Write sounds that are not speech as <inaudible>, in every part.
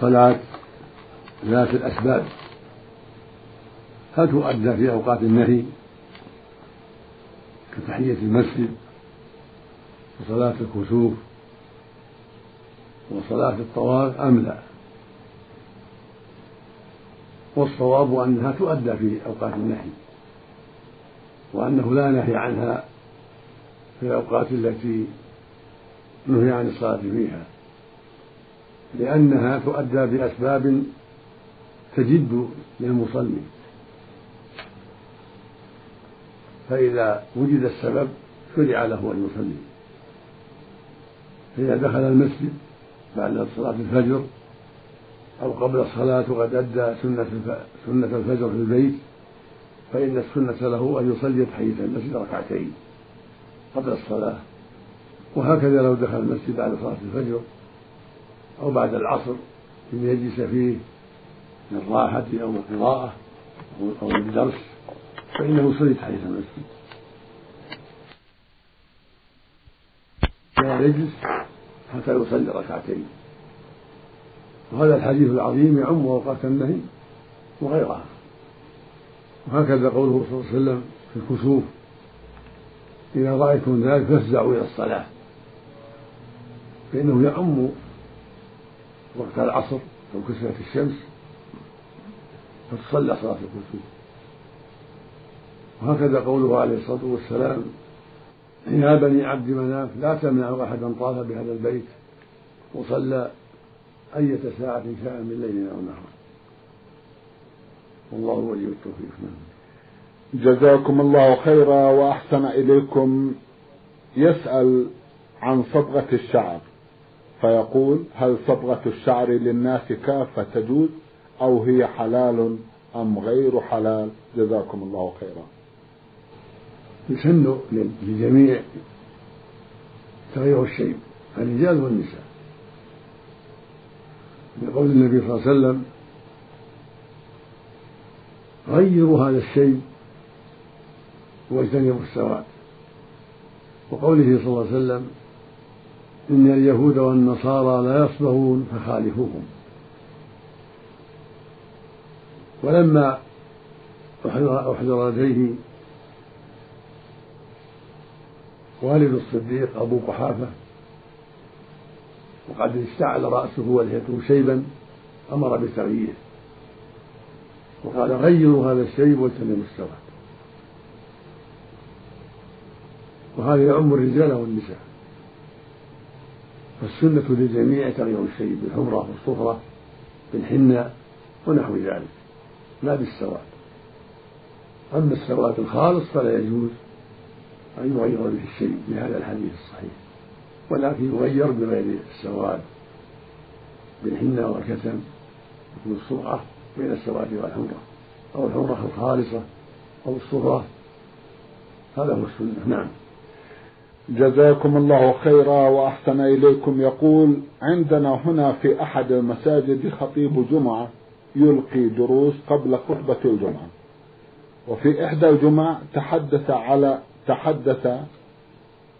الصلاة ذات الأسباب. هل تؤدى في أوقات النهي كتحية المسجد وصلاة الكسوف وصلاة الطواف أم لا؟ والصواب أنها تؤدى في أوقات النهي وأنه لا نهي عنها في الأوقات التي نهي عن الصلاة فيها. لأنها تؤدى بأسباب تجد للمصلي فإذا وجد السبب شرع له أن يصلي. فإذا دخل المسجد بعد صلاة الفجر أو قبل الصلاة وقد أدى سنة سنة الفجر في البيت فإن السنة له أن يصلي تحية المسجد ركعتين قبل الصلاة. وهكذا لو دخل المسجد بعد صلاة الفجر أو بعد العصر ليجلس فيه للراحة أو القراءة أو الدرس فإنه يصلي تحية المسجد. لا يجلس حتى يصلي ركعتين. وهذا الحديث العظيم يعم أوقات النهي وغيرها. وهكذا قوله صلى الله عليه وسلم في الكسوف إذا رأيتم ذلك فافزعوا إلى الصلاة. فإنه يعم وقت العصر لو كسرت الشمس فتصلى صلاة الكسوف وهكذا قوله عليه الصلاة والسلام يا بني عبد مناف لا تمنعوا أحدا طاف بهذا البيت وصلى أية ساعة شاء من ليل أو نهار. والله ولي التوفيق. جزاكم الله خيرا وأحسن إليكم. يسأل عن صبغة الشعر. فيقول هل صبغة الشعر للناس كافة تجوز أو هي حلال أم غير حلال؟ جزاكم الله خيرا. يسن للجميع تغيير الشيب الرجال والنساء. لقول النبي صلى الله عليه وسلم غيروا هذا الشيء واجتنبوا السواد. وقوله صلى الله عليه وسلم إن اليهود والنصارى لا يصبغون فخالفوهم. ولما أحضر لديه والد الصديق أبو قحافة وقد اشتعل رأسه ولحيته شيبا أمر بتغييره. وقال غيروا هذا الشيب واجتنبوا السواد. وهذا يعم الرجال والنساء. فالسنة للجميع تغيير الشيب بالحمرة والصفرة بالحنة ونحو ذلك لا بالسواد. أما السواد الخالص فلا يجوز أن يغير به الشيء بهذا الحديث الصحيح ولكن يغير بغير السواد بالحنة والكتم والصبغة بين السواد والحمرة أو الحمرة الخالصة أو الصفرة هذا هو السنة. نعم. جزاكم الله خيرا وأحسن إليكم. يقول عندنا هنا في أحد المساجد خطيب جمعة يلقي دروس قبل خطبة الجمعة. وفي إحدى الجمع تحدث على تحدث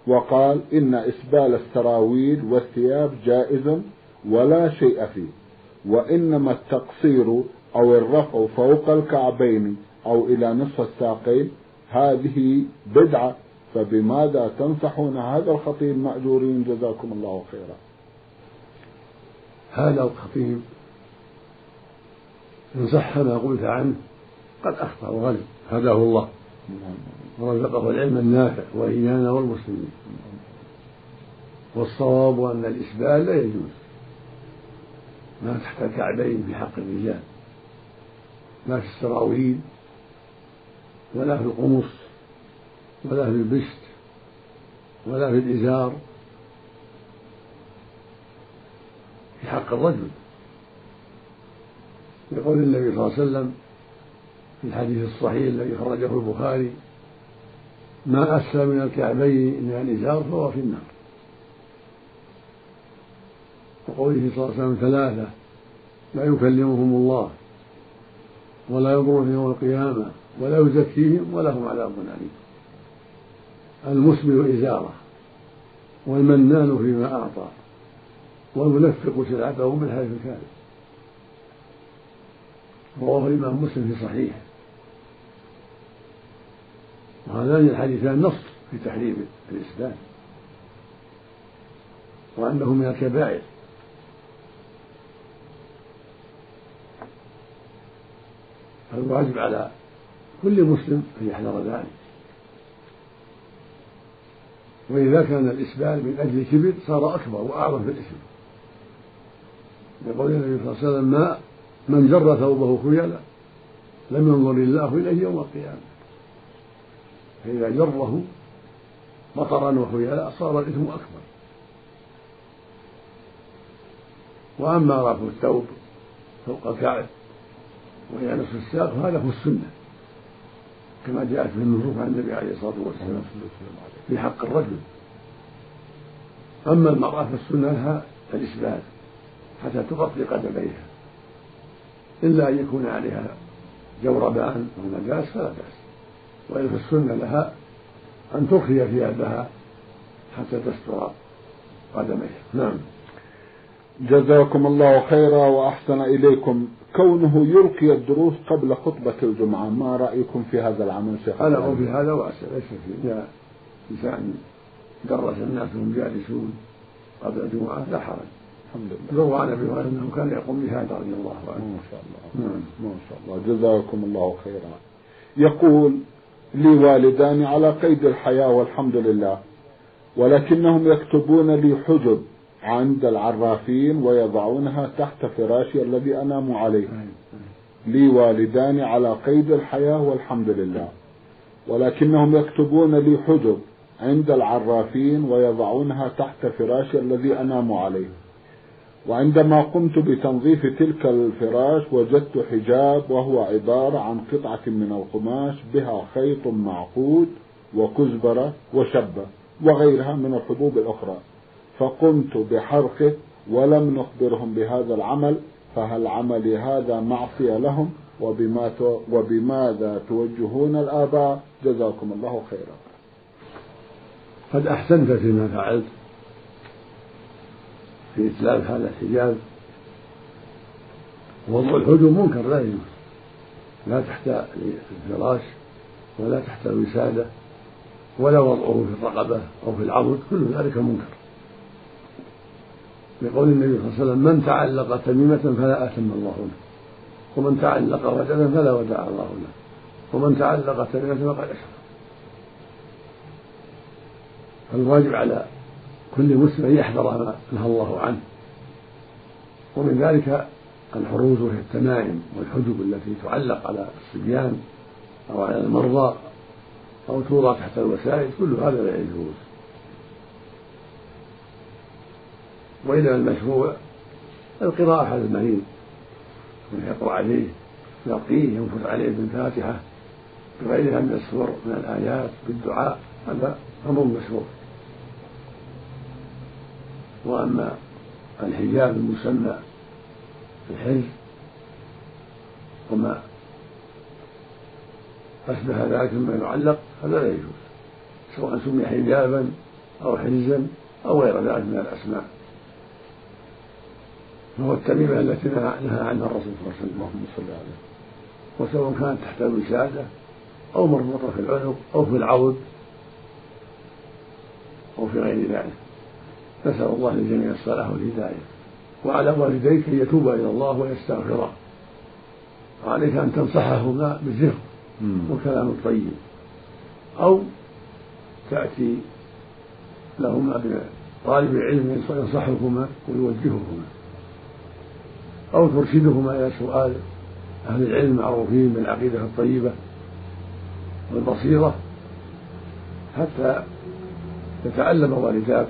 وقال إن إسبال السراويل والثياب جائز ولا شيء فيه وإنما التقصير أو الرفع فوق الكعبين أو إلى نصف الساقين. هذه بدعة فبماذا تنصحون هذا الخطيب مأجورين جزاكم الله خيرا. هذا الخطيب إن صح ما قلت عنه قد أخطأ وغلب. هداه الله. ورزقه العلم النافع وإيانا والمسلمين. والصواب أن الإسبال لا يجوز. ما تحت الكعبين في حق الرجال. لا في السراويل ولا في القمص. ولا في البشت ولا في الإزار في حق الرجل. يقول النبي صلى الله عليه وسلم في الحديث الصحيح الذي خرجه البخاري ما أسفل من الكعبين من الإزار فهو في النار. وقوله صلى الله عليه وسلم ثلاثة لا يكلمهم الله ولا ينظرون يوم القيامة ولا يزكيهم ولهم عذاب أليم. المسبل إزارة والمنان فيما أعطى والمنفق سلعته بالحلف الكاذب رواه الإمام مسلم في صحيحه. وهذان الحديثان نص في تحريم الإسبال وأنه من الكبائر. فالواجب على كل مسلم أن يحذر ذلك. وإذا كان الإسبال من أجل كبر صار أكبر وأعظم في الإثم يقول النبي صلى الله عليه وسلم ما من جر ثوبه خيلا لم ينظر الله إليه يوم القيامة. فإذا جره بطرا وخيلا صار الإثم أكبر. وأما رفع الثوب فوق الكعب وهي نصف الساق فهذا هو السنة. كما جاءت في النصوص عن النبي عليه الصلاة والسلام. في حق الرجل. أما المرأة فالسنة لها الإسبال حتى تغطي قدميها. إلا أن يكون عليها جوربان أو نجاس فلا بأس. وإلا فالسنة لها أن ترخي ثيابها حتى تستر قدميها. نعم. جزاكم الله خيرا وأحسن إليكم. كونه يلقي الدروس قبل خطبة الجمعة ما رأيكم في هذا العمل شيخ؟ أنا في هذا واسع ليس في إذا إنسان درس الناس وهم جالسون قبل الجمعة لا حرج. الحمد لله. روى عن أبي هريرة أنه كان يقوم بهذا رضي الله عنه. ما شاء الله. نعم. ما شاء الله. جزاكم الله خيرا. يقول لي والدان على قيد الحياة والحمد لله ولكنهم يكتبون لي حجب. عند العرافين ويضعونها تحت فراشي الذي أنام عليه. لي والدان على قيد الحياة والحمد لله. ولكنهم يكتبون لي حجب عند العرافين ويضعونها تحت فراشي الذي أنام عليه. وعندما قمت بتنظيف تلك الفراش وجدت حجاب وهو عبارة عن قطعة من القماش بها خيط معقود وكزبرة وشبة وغيرها من الحبوب الأخرى. فقمت بحرقه ولم نخبرهم بهذا العمل فهل عملي هذا معصية لهم؟ وبما وبماذا توجهون الآباء؟ جزاكم الله خيرا. قد أحسنت فيما فعلت. في إتلاف هذا الحجاب وضع الحجب منكر لا يجوز. لا تحت الفراش ولا تحت الوسادة ولا وضعه في الرقبة أو في العضد كل ذلك منكر. لقول النبي صلى الله عليه وسلم من تعلق تميمة فلا أتم الله له ومن تعلق وجدا فلا ودع الله له ومن تعلق تميمة فقد أشرك. فالواجب على كل مسلم أن يحذر ما نهى الله عنه. ومن ذلك الحروز وهي التمائم والحجب التي تعلق على الصبيان أو على المرضى أو توضع تحت الوسائد كل هذا لا يجوز. وإنما المشروع القراءة على المريض يقرأ عليه يرقيه ينفث عليه بالفاتحة بغيرها من السور من الآيات بالدعاء هذا أمر مشروع وأما الحجاب المسمى الحج وما أشبه ذلك مما يعلق هذا لا يجوز سواء سمي حجابا أو حجزا أو غير ذلك من الأسماء. فهو التميمة التي نهى عنها الرسول صلى الله عليه وسلم اللهم صل عليه وسواء كانت تحت الوسادة أو مربوطة في العنق أو في العضد أو في غير ذلك. نسأل الله للجميع الصلاح والهداية. وعلى والديك أن يتوبا إلى الله ويستغفرا وعليك أن تنصحهما بالزفر والكلام الطيب. أو تأتي لهما بطالب علم ينصحهما ويوجههما. أو ترشدهما إلى سؤال أهل العلم المعروفين بالعقيدة الطيبة والبصيرة حتى يتعلم والداك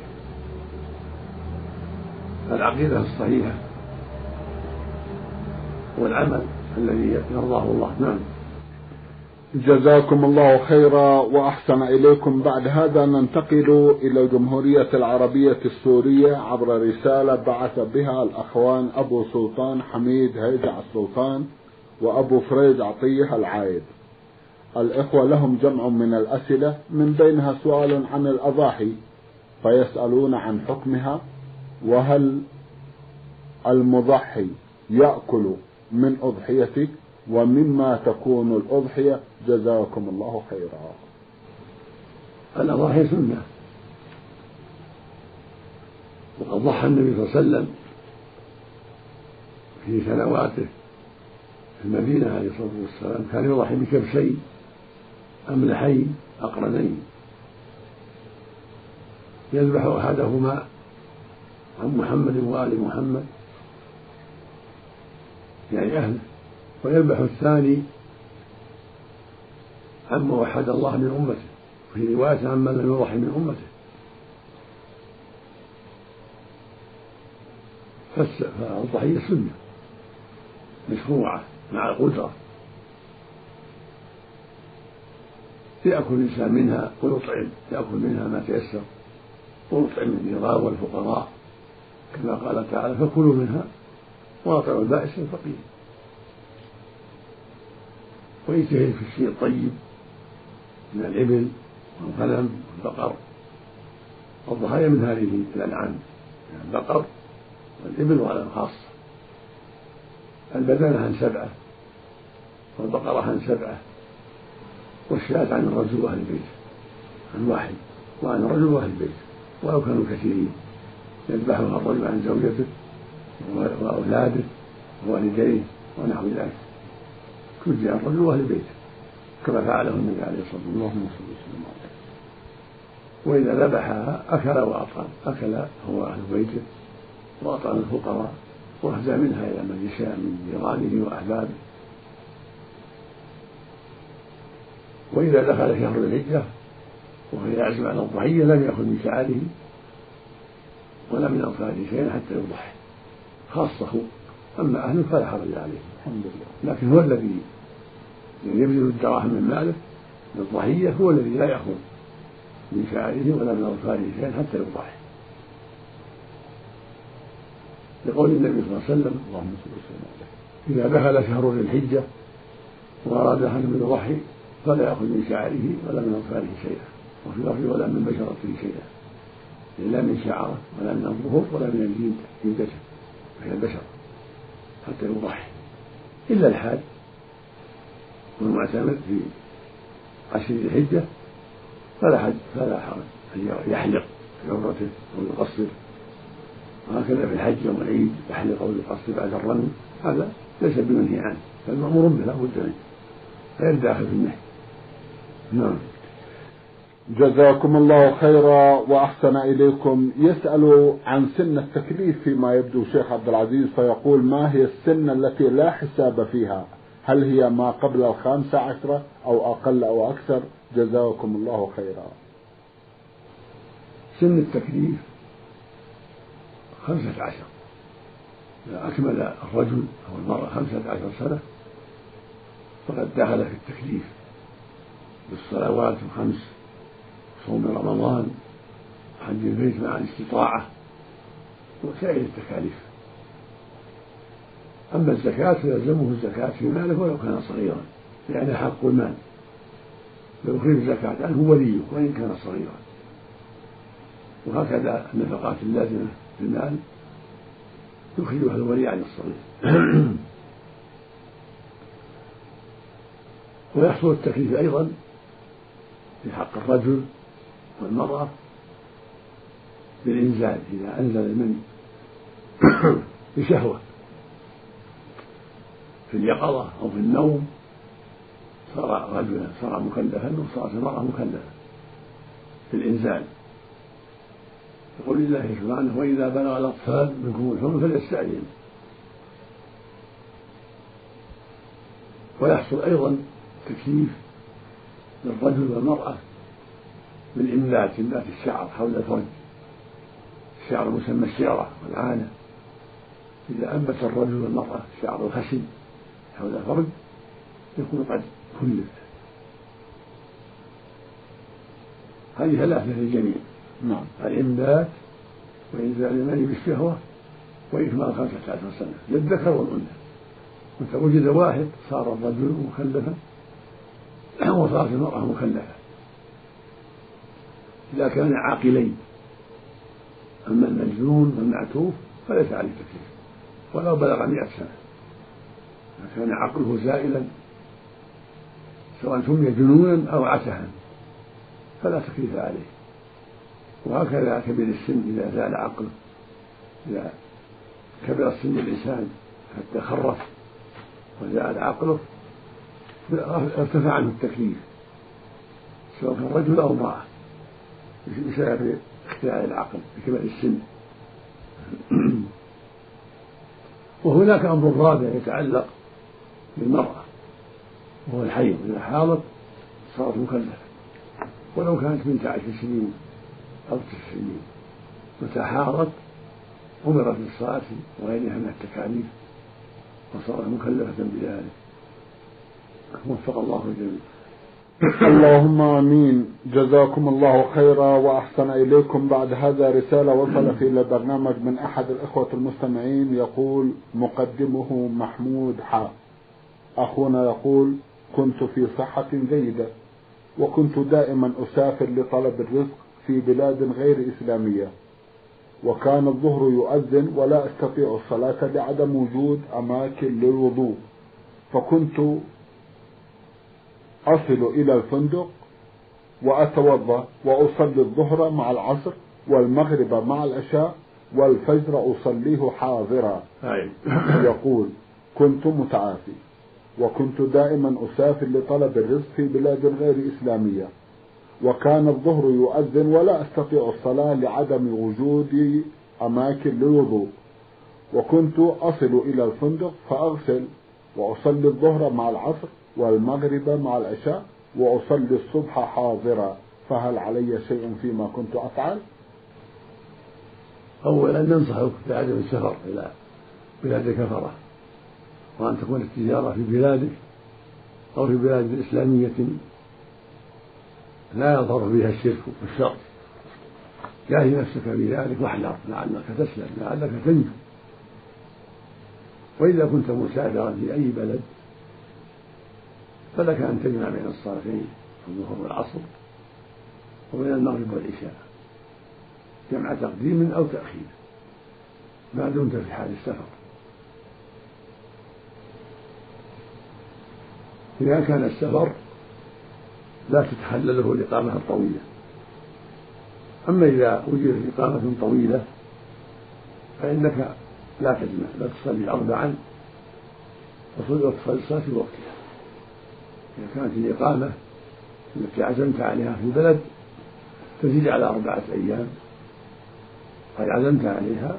العقيدة الصحيحة والعمل الذي يرضاه الله. نعم. جزاكم الله خيرا وأحسن إليكم بعد هذا ننتقل إلى الجمهوريه العربية السورية عبر رسالة بعث بها الأخوان أبو سلطان حميد هيدع السلطان وأبو فريد عطية العايد. الإخوة لهم جمع من الأسئلة من بينها سؤال عن الأضاحي فيسألون عن حكمها وهل المضحي يأكل من أضحيته ومما تكون الأضحية جزاكم الله خيرا. الأضاحي سنة. وقد ضحى النبي صلى الله عليه وسلم في سنواته في المدينة عليه الصلاة والسلام كان يضحي بكبشين أملحين أقرنين. يذبح أحدهما عن محمد وآل محمد. يعني أهله ويذبح الثاني عما وحد الله من أمته في رواية عمن لم يضحي من أمته. فالضحية سنة مشروعة مع القدرة. يأكل الإنسان منها ويطعم يأكل منها ما تيسر ويطعم النظام والفقراء كما قال تعالى فكلوا منها واطعوا البائس الفقير. ويجتهد في الشيء الطيب من الإبل والغنم والبقر. الضحايا من هذه الأنعام البقر والإبل والغنم خاصة البدنة عن سبعة والبقرة عن سبعة والشاة عن الرجل وأهل البيت عن واحد وعن الرجل وأهل البيت ولو كانوا كثيرين. يذبحها الرجل عن زوجته وأولاده ووالديه ونحو ذلك. تجزي عن الرجل وأهل بيته كما فعله النبي عليه الصلاة والسلام وإذا ذبحها أكل وأطعم أكل هو أهل بيته وأطعم الفقراء وأهدى منها إلى من يشاء من جيرانه وأحبابه. وإذا دخل شهر الحجة وهو يعزم على الضحية لم يأخذ من شعره ولا من أنصاره شيئا حتى يضحي خاصة أما أهله فلا حرج عليه الحمد لله. لكن هو الذي يبذل الدراهم من ماله للضحية هو الذي لا يأخذ من شعره ولا من أظفاره شيئا حتى يضحي. لقول النبي صلى الله عليه وسلم اللهم صل وسلم عليه. إذا دخل شهر ذي الحجة وأراد أحد من يضحي فلا يأخذ من شعره ولا من أظفاره شيئا وفي لفظ ولا من بشرته شيئا لا من شعره ولا من الظهور ولا من الجلد جلدته وهي البشر. حتى يضحي إلا الحاج والمعتمر في عشر ذي الحجة فلا حج فلا حرج. أن يحلق في عمرته أو يقصر. وهكذا في الحج يوم العيد يحلق أو يقصر بعد الرمي. هذا ليس بمنهي عنه. بل مأمور به لا بد منه. غير داخل في النهي. نعم. جزاكم الله خيرا وأحسن إليكم يسأل عن سن التكليف فيما يبدو شيخ عبد العزيز فيقول ما هي السن التي لا حساب فيها؟ هل هي ما قبل الخامسة عشرة أو أقل أو أكثر؟ جزاكم الله خيرا. سن التكليف خمسة عشر إذا أكمل الرجل أو المرأة خمسة عشر سنة فقد دخل في التكليف بالصلوات الخمس صوم رمضان حج البيت مع الاستطاعة وسائر التكاليف. أما الزكاة فيلزمه الزكاة في ماله ولو كان صغيرا لأن حق المال. فيخرج الزكاة عنه وليه وإن كان صغيرا. وهكذا النفقات اللازمة في المال يخرجها الولي عن الصغير. <coughs> ويحصل التكليف أيضا في حق الرجل والمرأة بالإنزال إذا أنزل المني <coughs> بشهوة في اليقظة أو في النوم صار رجلا صار مكلفا وصارت المرأة مكلفة في الإنزال. يقول الله سبحانه وإذا بلغ الأطفال منكم الحلم فليستأذن ويحصل أيضا تكليف للرجل والمرأة بالإنبات إنبات الشعر حول الفرج الشعر مسمى الشعرة والعانة. إذا أنبت الرجل والمرأة شعر الخشن حول الفرج يكون قد كلف. هذه ثلاثة للجميع. نعم. الإنبات وإنزال المني بالشهوة وإكمال خمسة عشر سنة. للذكر والأنثى. متى وجد واحد صار الرجل مكلفا وصارت المرأة مكلفة إذا كان عاقلين. أما المجنون والمعتوف فليس عليه تكليف ولو بلغ مئة سنة. كان عقله زائلا سواء سمي جنونا أو عسها فلا تكليف عليه. وهكذا كبير السن إذا زال عقله إذا كبر السن الإنسان حتى خرف وزال عقله ارتفع عنه التكليف سواء كان رجل أو امرأة. بسبب اختلال العقل بكبر السن. <clears throat> وهناك أمر رابع يتعلق بالمرأة وهو الحيض. إذا حاضت صارت مكلفة ولو كانت بنت عشر سنين أو تسع سنين. متى حاضت أمرت بالصلاة وغيرها من التكاليف وصارت مكلفة بذلك. وفق الله الجميع. اللهم آمين. جزاكم الله خيرا وأحسن إليكم. بعد هذا رسالة وصلت إلى البرنامج من أحد الإخوة المستمعين. يقول مقدمه محمود حاء أخونا يقول كنت في صحة جيدة وكنت دائما أسافر لطلب الرزق في بلاد غير إسلامية. وكان الظهر يؤذن ولا أستطيع الصلاة لعدم وجود أماكن للوضوء. فكنت أصل إلى الفندق وأتوضأ وأصلي الظهر مع العصر والمغرب مع العشاء والفجر أصليه حاضرا. يقول كنت متعافي وكنت دائما أسافر لطلب الرزق في بلاد غير إسلامية. وكان الظهر يؤذن ولا أستطيع الصلاة لعدم وجود أماكن للوضوء. وكنت أصل إلى الفندق فأغسل وأصلي الظهر مع العصر والمغرب مع العشاء وأصلي الصبح حاضرا. فهل علي شيء فيما كنت أفعل؟ أولا ننصحك بعدم السفر إلى بلاد كفرة وأن تكون التجارة في بلادك أو في بلاد إسلامية. لا يظهر فيها الشرك والشر. جاهد نفسك بذلك واحذر لعلك تسلم لعلك تنجو. وإذا كنت مسافرا في أي بلد فلك أن تجمع بين الصلاتين الظهر والعصر وبين المغرب والعشاء. جمع تقديم أو تأخير. ما دمت في حال السفر. إذا كان السفر لا تتخلله الإقامة الطويلة. أما إذا وجدت إقامة طويلة فإنك لا تجمع لا تصلي أربعا وتصلي الصلاة في وقتها. إذا كانت الإقامة التي عزمت عليها في البلد تزيد على أربعة أيام. قد عزمت عليها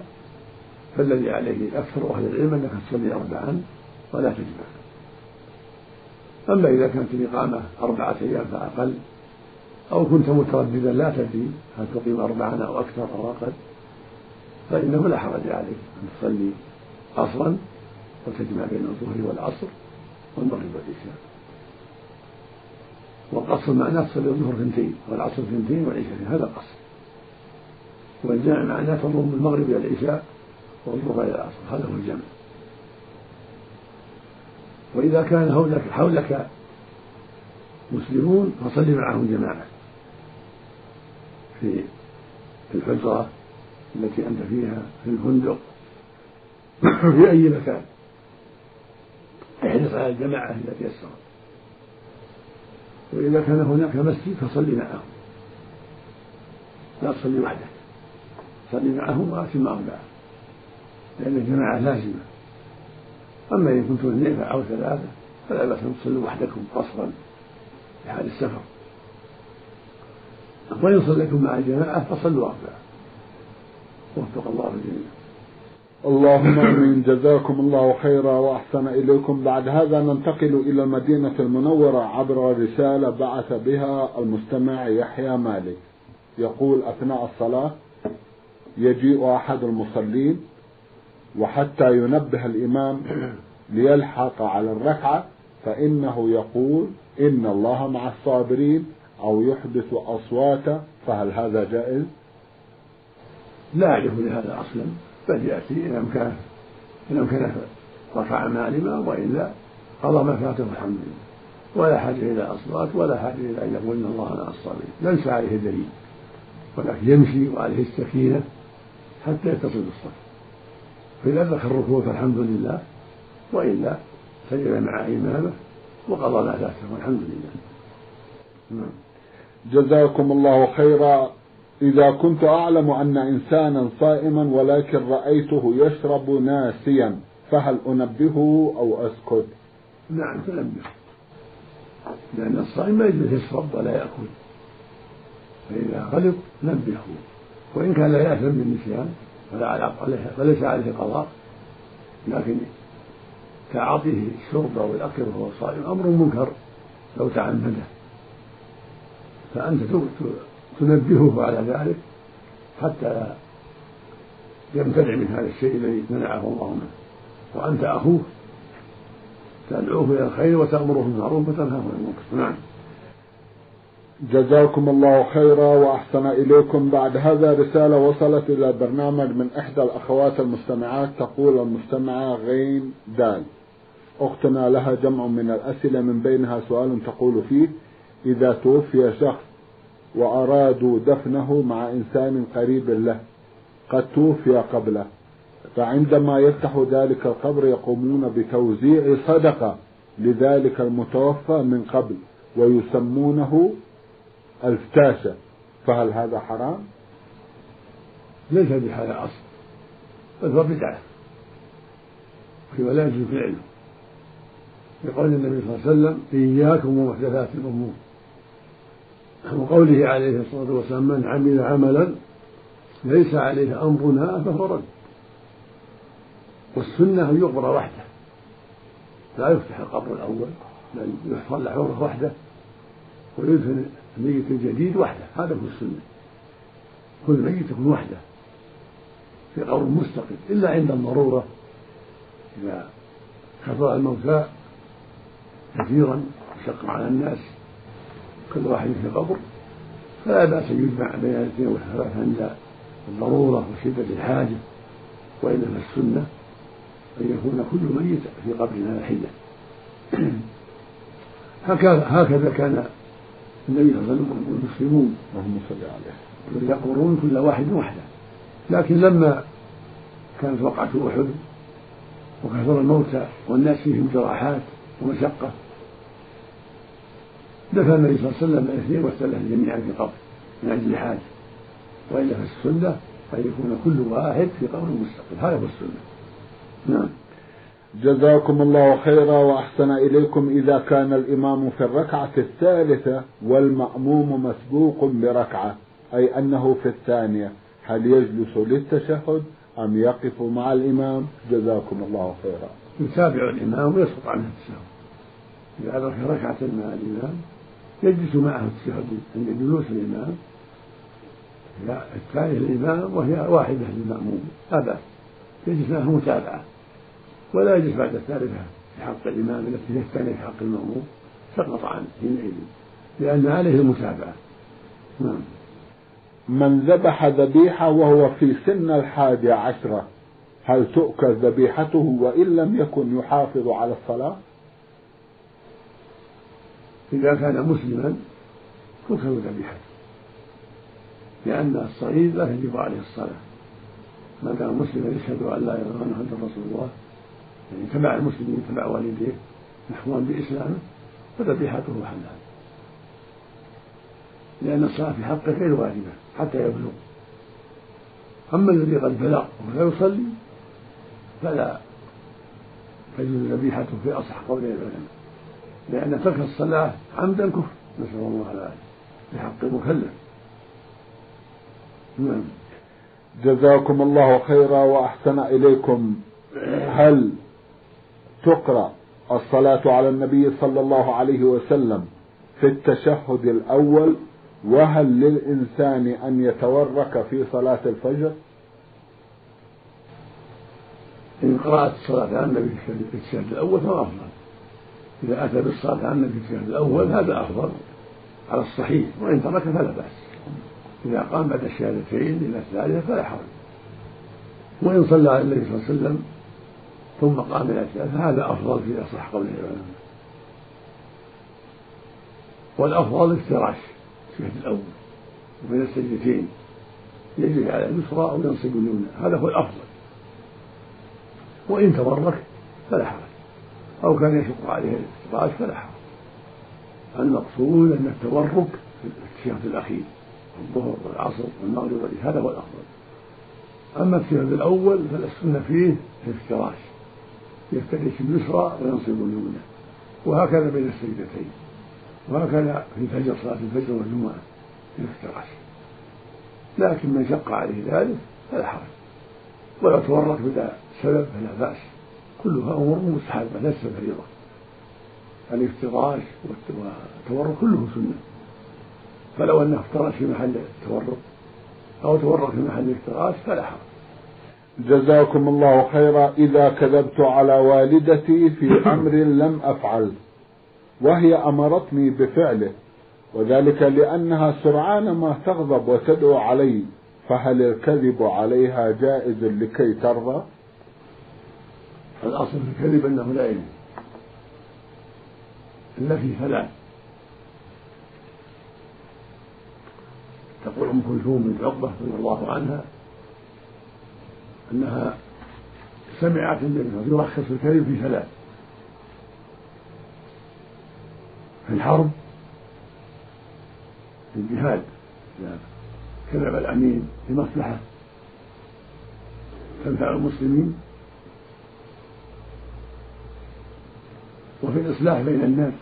فالذي عليه أكثر أهل العلم أنك تصلي أربعا ولا تجمع. أما إذا كانت الإقامة أربعة أيام فأقل أو كنت مترددا لا تدري هل تقيم أربعا أو أكثر أو أقل فإنه لا حرج عليك أن تصلي قصرا وتجمع بين الظهر والعصر والمغرب والعشاء. والقصر معناه تصلي الظهر اثنتين والعصر اثنتين والعشاء هذا القصر. والجمع معناه تضم المغرب إلى العشاء والظهر إلى العصر هذا هو الجمع. وإذا كان حولك حولك مسلمون فصل معهم جماعة في الحجرة التي أنت فيها في الفندق في أي مكان. احرص على الجماعة اذا تيسرت وإذا كان هناك مسجد فصل معهم لا تصلي وحدك صلي معهم وأتم أربعة. لأن الجماعة لازمة. أما إن كنتم اثنين أو ثلاثة فلا بأس أن تصلوا وحدكم قصرا في حال السفر. وإن صليتم مع الجماعة فصلوا أربعة. وفق الله الجميع. اللهم آمين. جزاكم الله خيرا وأحسن إليكم. بعد هذا ننتقل إلى المدينة المنورة عبر رسالة بعث بها المستمع يحيى مالك. يقول أثناء الصلاة يجيء أحد المصلين وحتى ينبه الإمام ليلحق على الركعة فإنه يقول إن الله مع الصابرين أو يحدث أصواتا. فهل هذا جائز؟ لا أعرف لهذا أصلا. بل يأتي إن أمكنه إن أمكنه رفع مع الإمام وإلا قضى ما فاته الحمد لله. ولا حاجة إلى أصوات ولا حاجة إلى أن يقول إن الله مع الصابرين ليس عليه دليل ولكن يمشي وعليه السكينة حتى يتصل بالصف فإذا أدرك الركوع فالحمد لله وإلا سجد مع إمامه وقضى ما فاته والحمد لله. نعم. جزاكم الله خيرا. إذا كنت أعلم أن إنسانا صائما ولكن رأيته يشرب ناسيا فهل أنبهه أو أسكت؟ نعم تنبه لأن الصائم ما يجوز يشرب ولا يأكل. فإذا غلط نبهه. وإن كان لا يأثم بالنسيان فلا عليه فليس عليه قضاء. لكن تعاطيه الشرب أو الأكل وهو صائم أمر منكر لو تعمده. فأنت تنبهه على ذلك حتى يمتنع من هذا الشيء الذي منعه الله منه. وأنت أخوه تدعوه إلى الخير وتأمره بالمعروف وتنهاه عن المنكر. نعم. جزاكم الله خيرا وأحسن إليكم. بعد هذا رسالة وصلت إلى البرنامج من إحدى الأخوات المستمعات. تقول المستمعة غين دال. أختنا لها جمع من الأسئلة من بينها سؤال تقول فيه إذا توفي شخص وأرادوا دفنه مع إنسان قريب له قد توفي قبله. فعندما يفتح ذلك القبر يقومون بتوزيع صدقة لذلك المتوفى من قبل ويسمونه الفتاشة. فهل هذا حرام؟ ليس بهذا أصل بل هو بدعة. ولا يجوز فعله لقول النبي صلى الله عليه وسلم إياكم ومحدثات الأمور. وقوله عليه الصلاة والسلام من عمل عملا ليس عليه أمرنا فهو رد. والسنة أن يقبر وحده. لا يفتح القبر الأول بل يحصل حوره وحده ويدفن الميت الجديد وحده. هذا هو السنة. كل ميت يكون وحده. في قبر مستقل إلا عند الضرورة. إذا كثر الموتى كثيرا وشق على الناس. كل واحد في قبر فلا بأس أن يجمع بين الاثنين والثلاثة عند الضرورة وشدة الحاجة وإلا فالسنة أن يكون كل ميت في قبر على حدة <clears throat> هكذا هكذا كان النبي صلى الله عليه وسلم والمسلمون اللهم صل عليه. يقبرون كل واحد وحده. لكن لما كانت وقعة أحد وكثر الموتى والناس فيهم جراحات ومشقة دفن النبي صلى الله عليه وسلم الاثنين والثلاثة جميعا في قبر من أجل حاجة وإلا فالسنة أن يكون كل واحد في قبر مستقل. هذا هو السنة. نعم. جزاكم الله خيرا وأحسن إليكم إذا كان الإمام في الركعة الثالثة والمأموم مسبوق بركعة أي أنه في الثانية. هل يجلس للتشهد أم يقف مع الإمام؟ جزاكم الله خيرا. يتابع الإمام ويسقط عنه التشهد. إذا ركعة مع الإمام يجلس معه التشهد عند جلوس الإمام. الثانية للإمام وهي واحدة للمأموم. لا بأس يجلس معه متابعة. ولا يجلس بعد الثالثة في حق الإمام التي هي الثانية في حق المأموم. سقط عنه حينئذ لأن عليه المتابعة. نعم. من ذبح ذبيحة وهو في سن الحادية عشرة هل تؤكل ذبيحته؟ وإن لم يكن يحافظ على الصلاة؟ إذا كان مسلما تؤكل ذبيحته لأن الصغير لا تجب عليه الصلاة. ما كان مسلما يشهد أن لا إله إلا الله محمد رسول الله يعني تبع المسلمين تبع والديه محفوظا بإسلامه فذبيحته حلال لأن الصلاة في حقه غير واجبة حتى يبلغ. أما الذي قد بلغ ولا يصلي فلا تجوز ذبيحته في أصح قول العلماء. لأن ترك الصلاة عمدا كفر نسأل الله العافية. في حق المكلف. نعم. جزاكم الله خيرا وأحسن إليكم. هل تقرأ الصلاة على النبي صلى الله عليه وسلم في التشهد الأول؟ وهل للإنسان أن يتورك في صلاة الفجر؟ إن قرأت الصلاة على النبي في التشهد الأول فهو أفضل. إذا أتى بالصلاة على النبي في الأول هذا أفضل على الصحيح وإن ترك فلا بأس. إذا قام بعد الشهادتين إلى الثالثة فلا حرج. وإن صلى على النبي صلى الله عليه وسلم ثم قام إلى الثالثة هذا أفضل في أصح قول العلماء. والأفضل افتراش الشهد الأول. وبين السجدتين يجلس على اليسرى أو ينصب اليمنى هذا هو الأفضل. وإن تبرك فلا حرج. أو كان يشق عليه الافتراش فلا حرج المقصود أن التورك في التشهد الأخير الظهر والعصر والمغرب هذا هو الأفضل أما التشهد الأول فالسنة فيه الافتراش. يفترش اليسرى وينصب اليمنى. وهكذا بين السجدتين. وهكذا في الفجر صلاة الفجر والجمعة الافتراش. لكن من شق عليه ذلك فلا حرج. ولو تورك بلا سبب فلا بأس. كلها أمور مستحبة ليست فريضة. الافتراش والتورك كله سنة. فلو أنه افترش في محل التورك أو تورك في محل الافتراش فلا حرج. جزاكم الله خيرا. إذا كذبت على والدتي في <coughs> أمر لم أفعل وهي أمرتني بفعله وذلك لأنها سرعان ما تغضب وتدعو علي فهل الكذب عليها جائز لكي ترضى؟ الأصل في الكذب أنه لا يجوز. إلا في ثلاث تقول أم كلثوم بنت عقبة رضي الله عنها أنها سمعت النبي يرخص الكذب في ثلاث في الحرب في الجهاد كذب الأمين لمصلحة تنفع المسلمين. وفي الإصلاح بين الناس.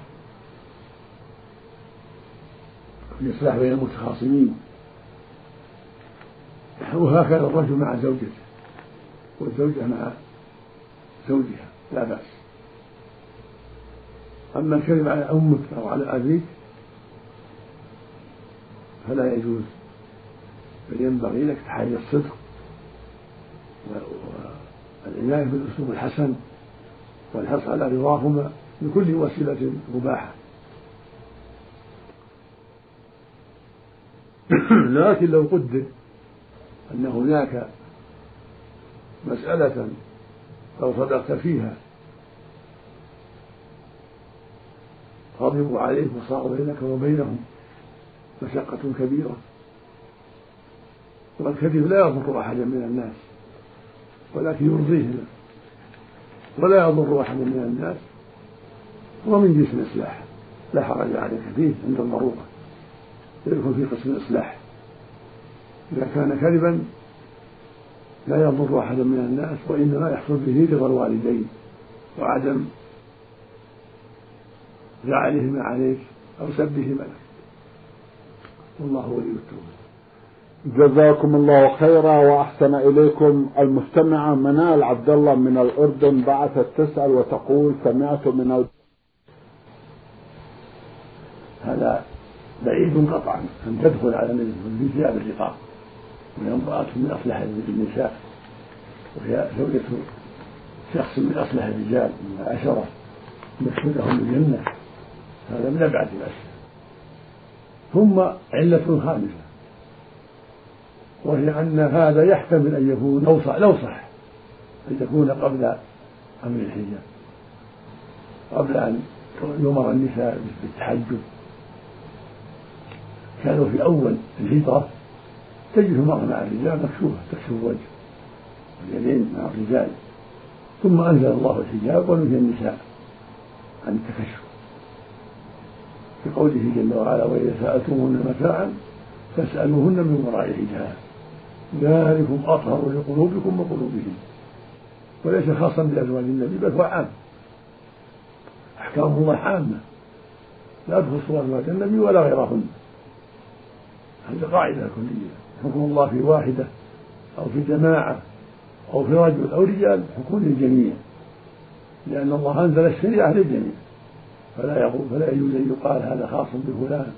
في الإصلاح بين المتخاصمين. وهكذا الرجل مع زوجته. والزوجة مع زوجها لا بأس. أما الكذب على أمك أو على أبيك فلا يجوز. بل ينبغي لك تحري الصدق والعناية بالأسلوب الحسن والحرص على رضاهما. بكل وسيلة مباحة. <clears throat> لكن لو قدر أن هناك مسألة لو صدقت فيها غضبوا عليك وصار بينك وبينهم مشقة كبيرة. والكذب لا يضر أحدا من الناس ولكن يرضيهما ولا يضر أحدا من الناس. هو من جنس الإصلاح. لا حرج عليك فيه عند الضرورة يدخل في قسم الإصلاح. إذا كان كذبا لا يضر أحدا من الناس وإنما يحصل به رضا الوالدين وعدم زعلهما عليك أو سبهما لك والله ولي التوبة جزاكم الله خيرا وأحسن إليكم. المستمعه منال عبد الله من الأردن بعثت تسال وتقول سمعت من ال... هذا قطعا أن تدخل على النبي في ثياب الرقاق وهي امرأة من أصلح النساء. وهي زوجة شخص من أصلح الرجال من عشرة يدخلهم الجنة. هذا من أبعد الأشياء. ثم علة خامسة. وهي أن هذا يحتمل أن يكون لو صح لو صح أن يكون قبل أمر الحجاب. قبل أن يؤمر النساء بالتحجب. كانوا في أول الهجرة تجد المرأة مع الرجال مكشوفة تكشف الوجه واليدين مع الرجال. ثم أنزل الله الحجاب ونهي النساء عن التكشف. في قوله جل وعلا وإذا سألتموهن متاعا فاسألوهن من وراء حجاب ذلكم أطهر لقلوبكم وقلوبهم. وليس خاصا بأزواج النبي بل هو عام. أحكام الله عامة. لا تخص أزواج النبي ولا غيرهن. هذه قاعدة كلية. حكم الله في واحدة أو في جماعة أو في رجل أو رجال حكم للجميع. لأن الله أنزل الشريعة للجميع. فلا يقول فلا يجوز أن يقال هذا خاص بفلان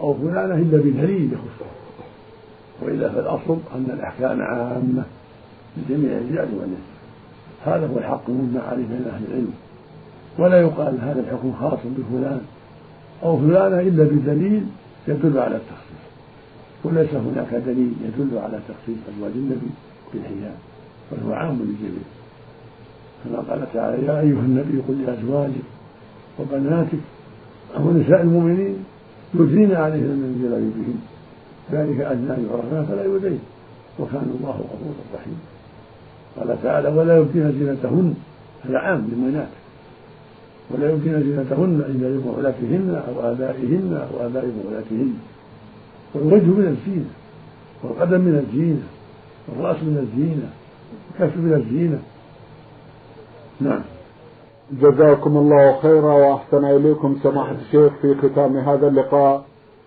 أو فلانة إلا بدليل يخصه وإلا فالأصل أن الأحكام عامة لجميع الرجال والنساء. هذا هو الحق مما عليه بين أهل العلم. ولا يقال هذا الحكم خاص بفلان أو فلانة إلا بدليل يدل على التخصيص. وليس هناك دليل يدل على تخصيص أزواج النبي بالحجاب بل هو عام للجميع. كما قال تعالى يا أيها النبي قل لأزواجك وبناتك ونساء المؤمنين يدنين عليهن من جلابيبهن. ذلك أدنى أن يعرفنا فلا يؤذين. وكان الله غفورا رحيما. قال تعالى ولا يبدين زينتهن. هذا عام للبنات ولا يمكن زينتهن إلا لبعولتهن أو آبائهن أو آباء بعولتهن والوجه من الزينة والقدم من الزينة والرأس من الزينة والكف من الزينة نعم جزاكم الله خيرا وأحسن إليكم سماحة الشيخ في ختام هذا اللقاء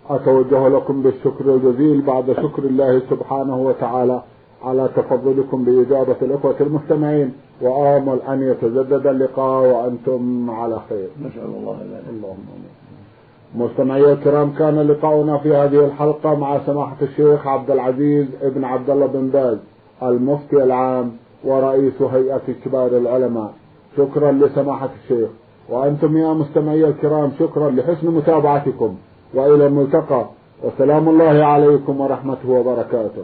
أتوجه لكم بالشكر الجزيل بعد شكر الله سبحانه وتعالى على تفضلكم بإجابة الأخوة المستمعين وآمل أن يتجدد اللقاء وأنتم على خير. نسأل الله ذلك. اللهم آمين. مستمعي الكرام كان لقاؤنا في هذه الحلقة مع سماحة الشيخ عبد العزيز ابن عبد الله بن باز المفتي العام ورئيس هيئة كبار العلماء. شكرا لسماحة الشيخ. وأنتم يا مستمعي الكرام شكرا لحسن متابعتكم. وإلى الملتقى. وسلام الله عليكم ورحمته وبركاته.